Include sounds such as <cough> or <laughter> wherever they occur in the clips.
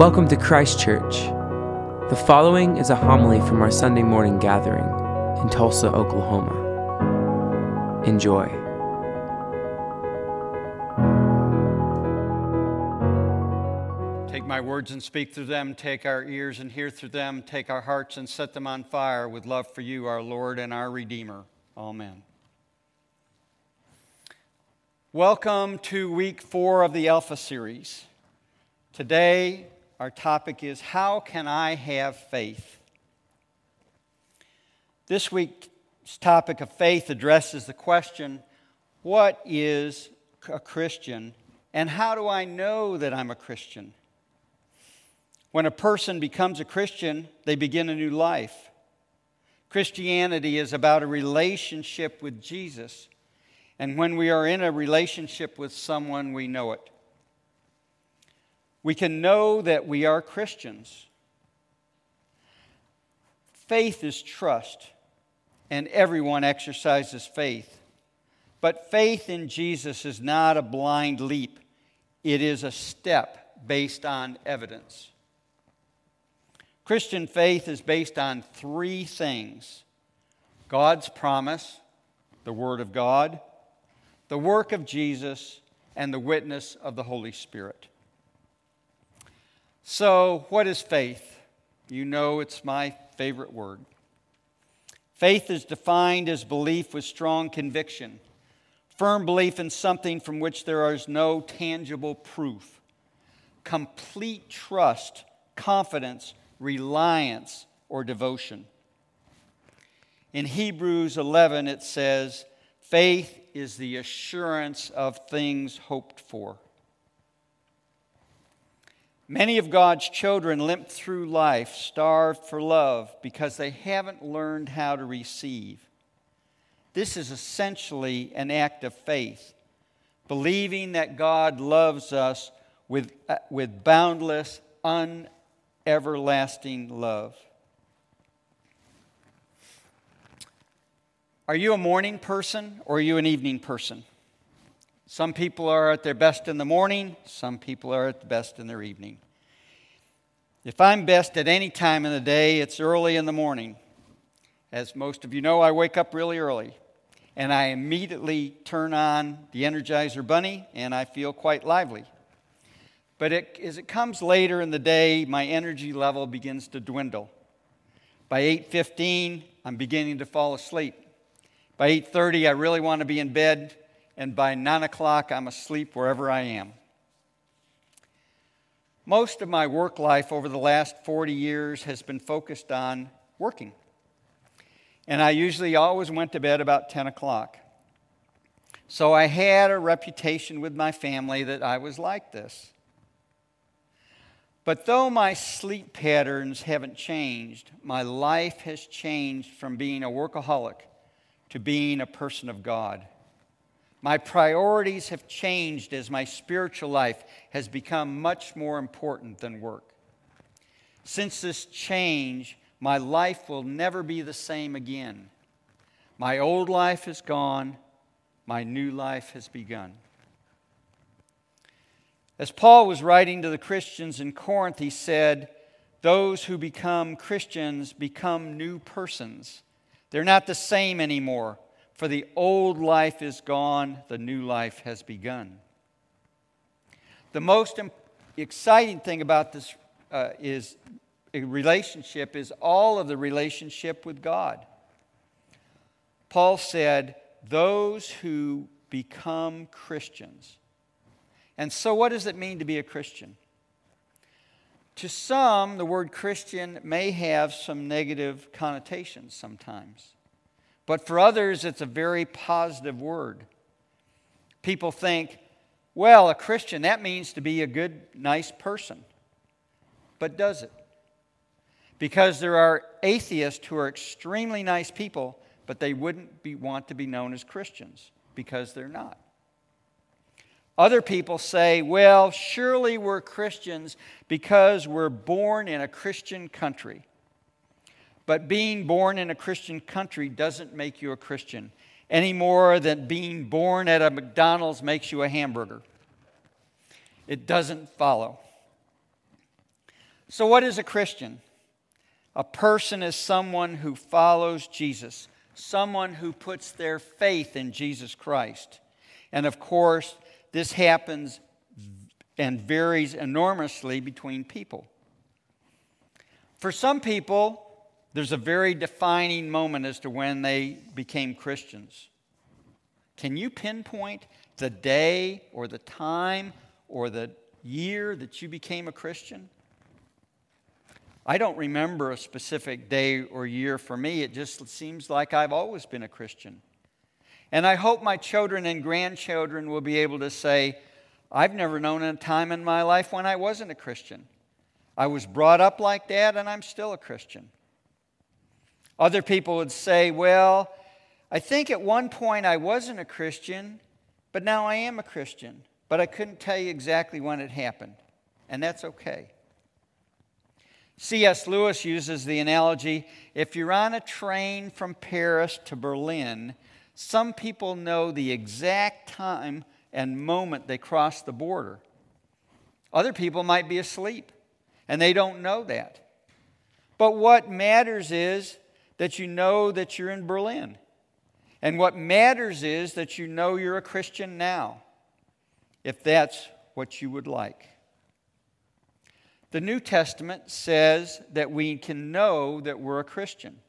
Welcome to Christ Church. The following is a homily from our Sunday morning gathering in Tulsa, Oklahoma. Enjoy. Take my words and speak through them. Take our ears and hear through them. Take our hearts and set them on fire with love for you, our Lord and our Redeemer. Amen. Welcome to week four of the Alpha series. Today, our topic is How Can I Have Faith? This week's topic of faith addresses the question What is a Christian, and how do I know that I'm a Christian? When a person becomes a Christian, they begin a new life. Christianity is about a relationship with Jesus. And when we are in a relationship with someone, we know it we can know that we are Christians. Faith is trust, and everyone exercises faith. But faith in Jesus is not a blind leap, it is a step based on evidence. Christian faith is based on three things God's promise, the Word of God, the work of Jesus, and the witness of the Holy Spirit. So, what is faith? You know it's my favorite word. Faith is defined as belief with strong conviction, firm belief in something from which there is no tangible proof, complete trust, confidence, reliance, or devotion. In Hebrews 11, it says, Faith is the assurance of things hoped for Many of God's children limp through life starved for love because they haven't learned how to receive. This is essentially an act of faith, believing that God loves us with, uh, with boundless, uneverlasting love. Are you a morning person or are you an evening person? Some people are at their best in the morning, some people are at the best in their evening. If I'm best at any time in the day, it's early in the morning. As most of you know, I wake up really early and I immediately turn on the Energizer Bunny and I feel quite lively. But it, as it comes later in the day, my energy level begins to dwindle. By 8:15, I'm beginning to fall asleep. By 8:30, I really want to be in bed and by 9 o'clock, I'm asleep wherever I am. Most of my work life over the last 40 years has been focused on working. And I usually always went to bed about 10 o'clock. So I had a reputation with my family that I was like this. But though my sleep patterns haven't changed, my life has changed from being a workaholic to being a person of God. My priorities have changed as my spiritual life has become much more important than work. Since this change, my life will never be the same again. My old life is gone, my new life has begun. As Paul was writing to the Christians in Corinth, he said, Those who become Christians become new persons. They're not the same anymore. For the old life is gone, the new life has begun. The most exciting thing about this uh, is relationship is all of the relationship with God. Paul said, Those who become Christians. And so, what does it mean to be a Christian? To some, the word Christian may have some negative connotations sometimes. But for others, it's a very positive word. People think, well, a Christian, that means to be a good, nice person. But does it? Because there are atheists who are extremely nice people, but they wouldn't be, want to be known as Christians because they're not. Other people say, well, surely we're Christians because we're born in a Christian country. But being born in a Christian country doesn't make you a Christian any more than being born at a McDonald's makes you a hamburger. It doesn't follow. So, what is a Christian? A person is someone who follows Jesus, someone who puts their faith in Jesus Christ. And of course, this happens and varies enormously between people. For some people, there's a very defining moment as to when they became Christians. Can you pinpoint the day or the time or the year that you became a Christian? I don't remember a specific day or year for me. It just seems like I've always been a Christian. And I hope my children and grandchildren will be able to say, I've never known a time in my life when I wasn't a Christian. I was brought up like that, and I'm still a Christian. Other people would say, Well, I think at one point I wasn't a Christian, but now I am a Christian. But I couldn't tell you exactly when it happened, and that's okay. C.S. Lewis uses the analogy if you're on a train from Paris to Berlin, some people know the exact time and moment they cross the border. Other people might be asleep, and they don't know that. But what matters is that you know that you're in Berlin. And what matters is that you know you're a Christian now, if that's what you would like. The New Testament says that we can know that we're a Christian.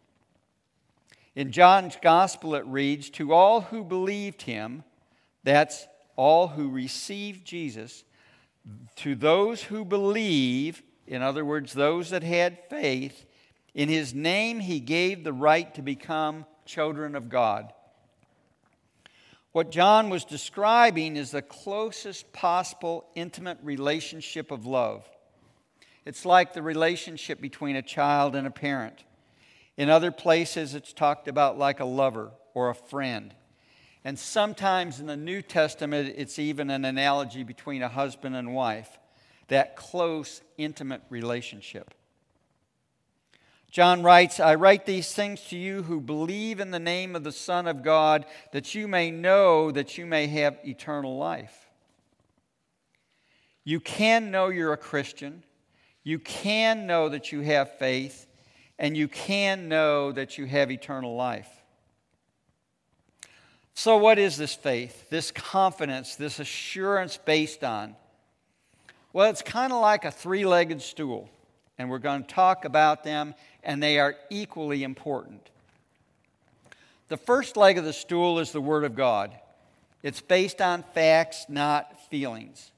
In John's Gospel, it reads, To all who believed him, that's all who received Jesus, to those who believe, in other words, those that had faith, in his name, he gave the right to become children of God. What John was describing is the closest possible intimate relationship of love. It's like the relationship between a child and a parent. In other places, it's talked about like a lover or a friend. And sometimes in the New Testament, it's even an analogy between a husband and wife, that close, intimate relationship. John writes, I write these things to you who believe in the name of the Son of God, that you may know that you may have eternal life. You can know you're a Christian. You can know that you have faith. And you can know that you have eternal life. So, what is this faith, this confidence, this assurance based on? Well, it's kind of like a three legged stool, and we're going to talk about them and they are equally important. The first leg of the stool is the Word of God. It's based on facts, not feelings.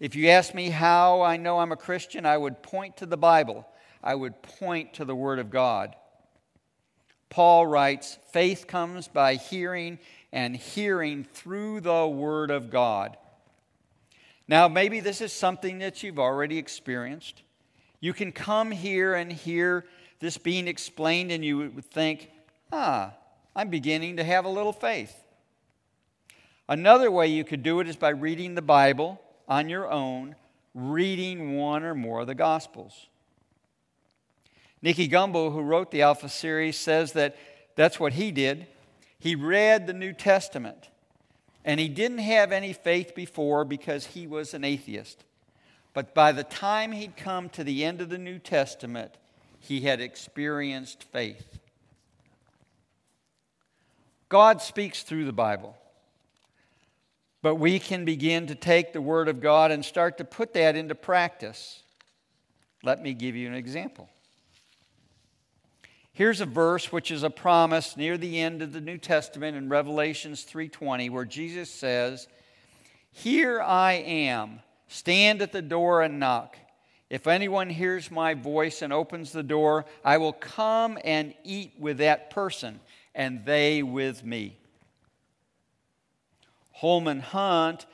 If you ask me how I know I'm a Christian, I would point to the Bible. I would point to the Word of God. Paul writes, faith comes by hearing, and hearing through the Word of God. Now, maybe this is something that you've already experienced. You can come here and hear this being explained, and you would think, ah, I'm beginning to have a little faith. Another way you could do it is by reading the Bible on your own, reading one or more of the Gospels. Nicky Gumbel, who wrote the Alpha series, says that that's what he did. He read the New Testament, and he didn't have any faith before because he was an atheist. But by the time he'd come to the end of the New Testament, he had experienced faith. God speaks through the Bible. But we can begin to take the Word of God and start to put that into practice. Let me give you an example. Here's a verse which is a promise near the end of the New Testament in Revelations 3:20 where Jesus says, "Here I am Stand at the door and knock. If anyone hears my voice and opens the door, I will come and eat with that person, and they with me. Holman Hunt,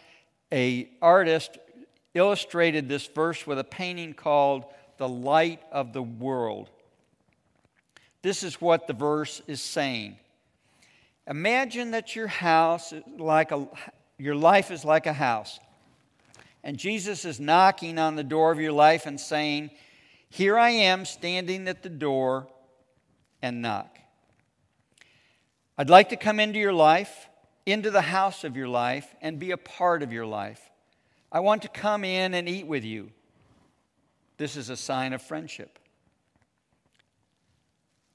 a artist, illustrated this verse with a painting called The Light of the World. This is what the verse is saying. Imagine that your house like a your life is like a house. And Jesus is knocking on the door of your life and saying, Here I am standing at the door and knock. I'd like to come into your life, into the house of your life, and be a part of your life. I want to come in and eat with you. This is a sign of friendship.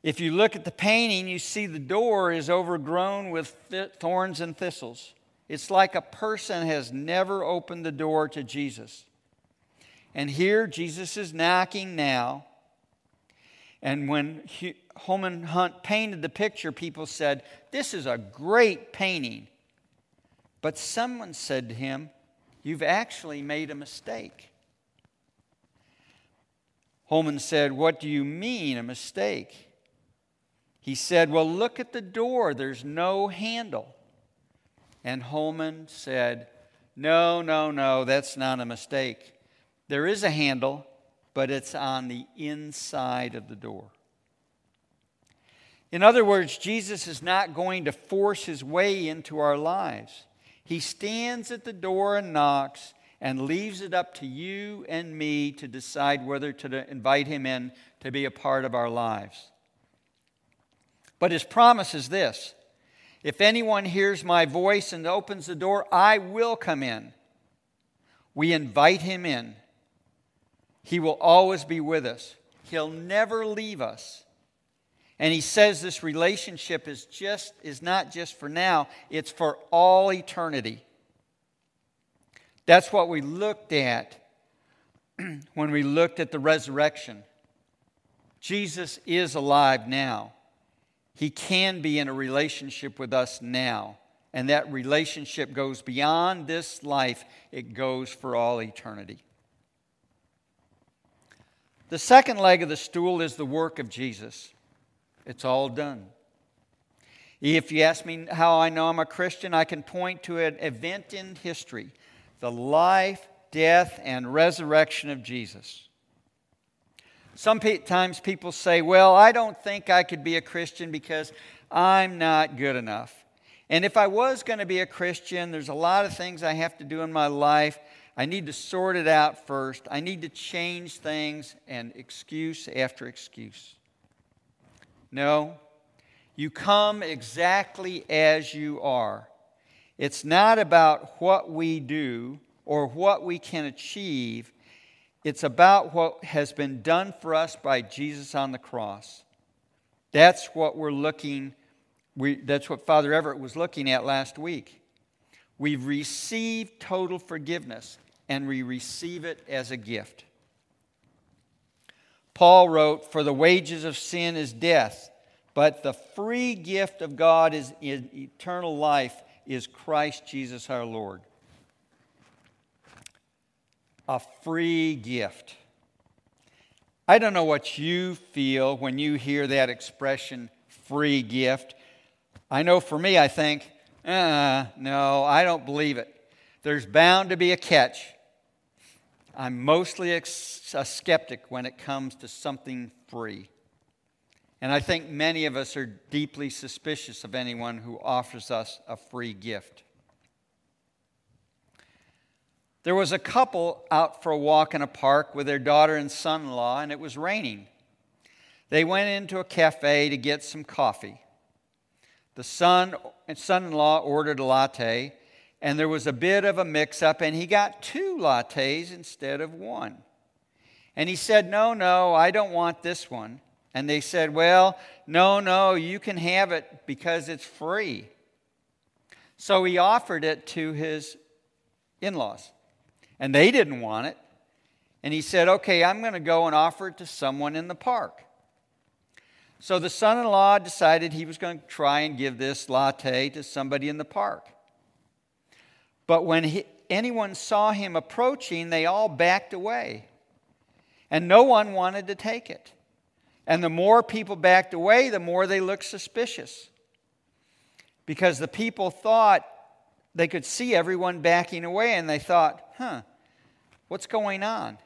If you look at the painting, you see the door is overgrown with thorns and thistles. It's like a person has never opened the door to Jesus. And here, Jesus is knocking now. And when Holman Hunt painted the picture, people said, This is a great painting. But someone said to him, You've actually made a mistake. Holman said, What do you mean, a mistake? He said, Well, look at the door, there's no handle. And Holman said, No, no, no, that's not a mistake. There is a handle, but it's on the inside of the door. In other words, Jesus is not going to force his way into our lives. He stands at the door and knocks and leaves it up to you and me to decide whether to invite him in to be a part of our lives. But his promise is this if anyone hears my voice and opens the door, I will come in. We invite him in. He will always be with us, he'll never leave us. And he says this relationship is just is not just for now, it's for all eternity. That's what we looked at <clears throat> when we looked at the resurrection. Jesus is alive now. He can be in a relationship with us now. And that relationship goes beyond this life, it goes for all eternity. The second leg of the stool is the work of Jesus. It's all done. If you ask me how I know I'm a Christian, I can point to an event in history the life, death, and resurrection of Jesus. Sometimes people say, Well, I don't think I could be a Christian because I'm not good enough. And if I was going to be a Christian, there's a lot of things I have to do in my life. I need to sort it out first. I need to change things and excuse after excuse. No, you come exactly as you are. It's not about what we do or what we can achieve, it's about what has been done for us by Jesus on the cross. That's what we're looking we, that's what Father Everett was looking at last week. We've received total forgiveness and we receive it as a gift. Paul wrote, For the wages of sin is death, but the free gift of God is eternal life is Christ Jesus our Lord a free gift. I don't know what you feel when you hear that expression, free gift. I know for me, I think, uh, no, I don't believe it. There's bound to be a catch. I'm mostly a skeptic when it comes to something free. And I think many of us are deeply suspicious of anyone who offers us a free gift. There was a couple out for a walk in a park with their daughter and son in law, and it was raining. They went into a cafe to get some coffee. The son and son in law ordered a latte, and there was a bit of a mix up, and he got two lattes instead of one. And he said, No, no, I don't want this one. And they said, Well, no, no, you can have it because it's free. So he offered it to his in laws and they didn't want it. And he said, Okay, I'm going to go and offer it to someone in the park. So the son in law decided he was going to try and give this latte to somebody in the park. But when he, anyone saw him approaching, they all backed away. And no one wanted to take it. And the more people backed away, the more they looked suspicious. Because the people thought they could see everyone backing away, and they thought, huh, What's going on?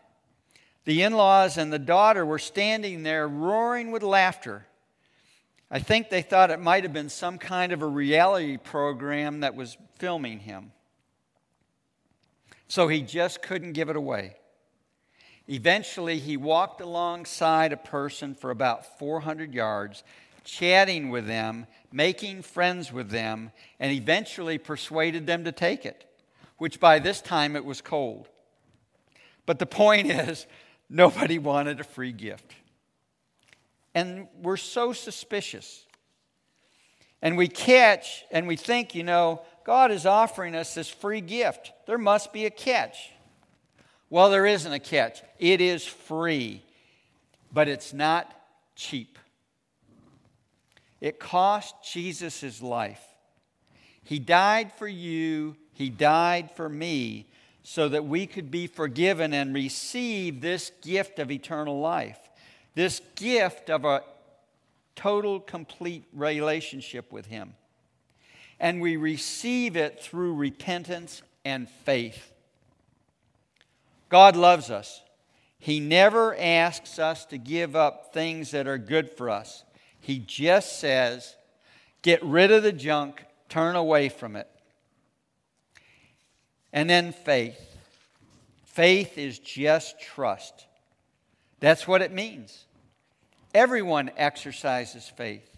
The in laws and the daughter were standing there roaring with laughter. I think they thought it might have been some kind of a reality program that was filming him. So he just couldn't give it away. Eventually, he walked alongside a person for about 400 yards, chatting with them, making friends with them, and eventually persuaded them to take it, which by this time it was cold. But the point is, Nobody wanted a free gift. And we're so suspicious. And we catch and we think, you know, God is offering us this free gift. There must be a catch. Well, there isn't a catch. It is free, but it's not cheap. It cost Jesus his life. He died for you, He died for me, so that we could be forgiven and receive this gift of eternal life, this gift of a total, complete relationship with Him. And we receive it through repentance and faith. God loves us. He never asks us to give up things that are good for us. He just says, get rid of the junk, turn away from it. And then faith. Faith is just trust. That's what it means. Everyone exercises faith.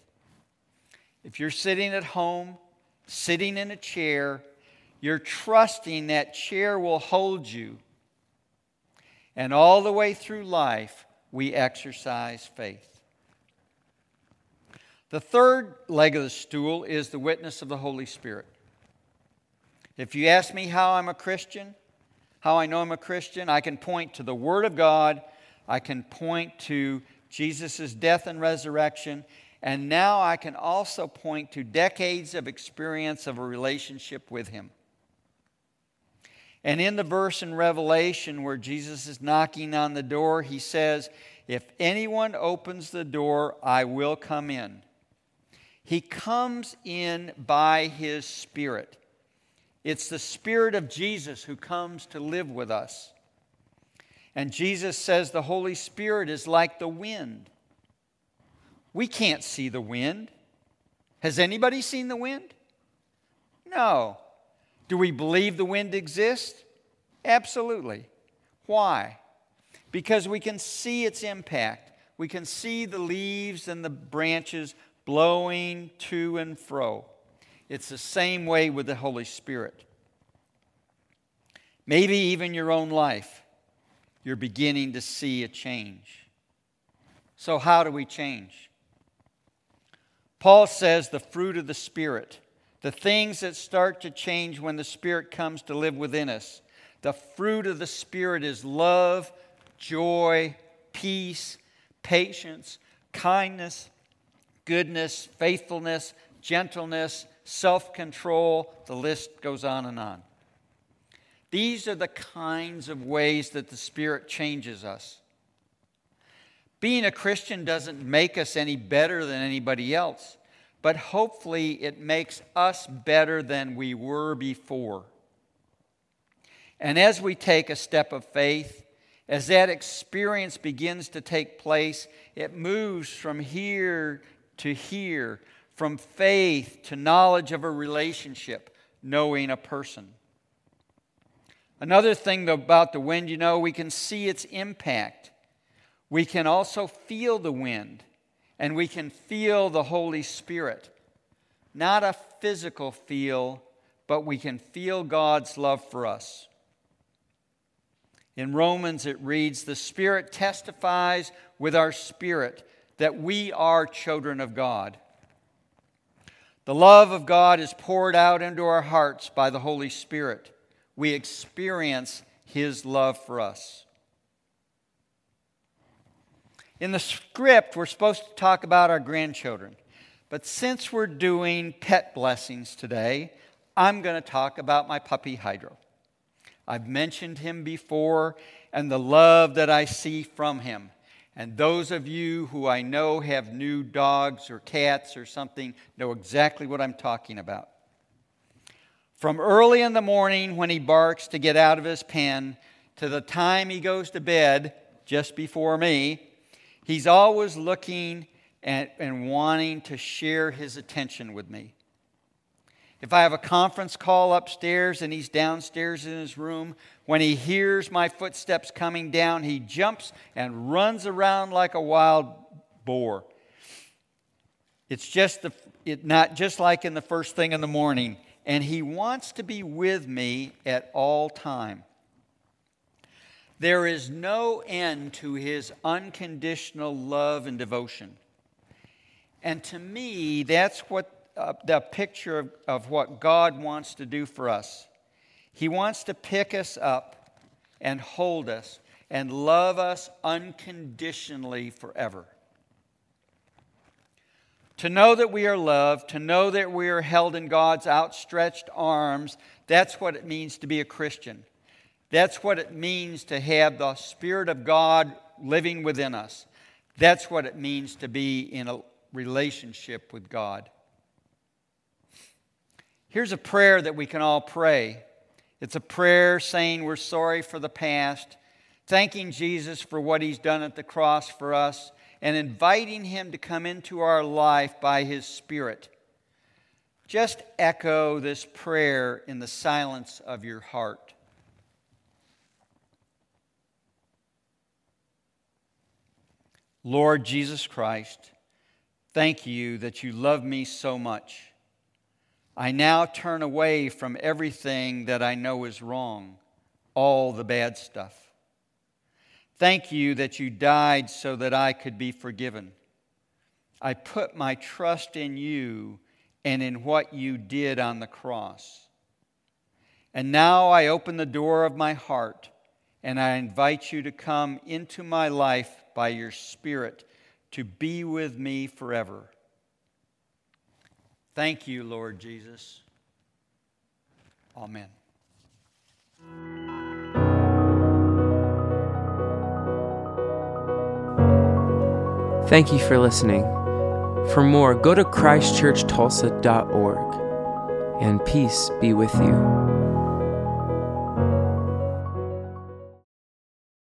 If you're sitting at home, sitting in a chair, you're trusting that chair will hold you. And all the way through life, we exercise faith. The third leg of the stool is the witness of the Holy Spirit. If you ask me how I'm a Christian, how I know I'm a Christian, I can point to the Word of God, I can point to Jesus' death and resurrection, and now I can also point to decades of experience of a relationship with Him. And in the verse in Revelation where Jesus is knocking on the door, he says, If anyone opens the door, I will come in he comes in by His Spirit. It's the Spirit of Jesus who comes to live with us. And Jesus says the Holy Spirit is like the wind. We can't see the wind. Has anybody seen the wind? No. Do we believe the wind exists? Absolutely. Why? Because we can see its impact. We can see the leaves and the branches blowing to and fro. It's the same way with the Holy Spirit. Maybe even your own life, you're beginning to see a change. So, how do we change? Paul says the fruit of the Spirit, the things that start to change when the Spirit comes to live within us. The fruit of the Spirit is love, joy, peace, patience, kindness, goodness, faithfulness, gentleness, self control. The list goes on and on. These are the kinds of ways that the Spirit changes us. Being a Christian doesn't make us any better than anybody else, but hopefully it makes us better than we were before. And as we take a step of faith, as that experience begins to take place, it moves from here to hear, from faith to knowledge of a relationship, knowing a person. Another thing about the wind, you know, we can see its impact. We can also feel the wind, and we can feel the Holy Spirit. Not a physical feel, but we can feel God's love for us. In Romans, it reads, The Spirit testifies with our spirit that we are children of God. The love of God is poured out into our hearts by the Holy Spirit. We experience His love for us. In the script, we're supposed to talk about our grandchildren. But since we're doing pet blessings today, I'm going to talk about my puppy Hydro. I've mentioned him before and the love that I see from him. And those of you who I know have new dogs or cats or something know exactly what I'm talking about. From early in the morning when he barks to get out of his pen to the time he goes to bed, just before me, he's always looking and, and wanting to share his attention with me. If I have a conference call upstairs and he's downstairs in his room, when he hears my footsteps coming down, he jumps and runs around like a wild boar. It's just the, it, not just like in the first thing in the morning. And he wants to be with me at all time. There is no end to his unconditional love and devotion. And to me, that's what uh, the picture of, of what God wants to do for us. He wants to pick us up and hold us and love us unconditionally forever. To know that we are loved, to know that we are held in God's outstretched arms, that's what it means to be a Christian. That's what it means to have the Spirit of God living within us. That's what it means to be in a relationship with God. Here's a prayer that we can all pray. It's a prayer saying we're sorry for the past, thanking Jesus for what he's done at the cross for us, and inviting him to come into our life by his Spirit. Just echo this prayer in the silence of your heart. Lord Jesus Christ, thank you that you love me so much. I now turn away from everything that I know is wrong, all the bad stuff. Thank you that you died so that I could be forgiven. I put my trust in you and in what you did on the cross. And now I open the door of my heart and I invite you to come into my life by your Spirit to be with me forever. Thank you, Lord Jesus. Amen. Thank you for listening. For more, go to ChristchurchTulsa.org, and peace be with you.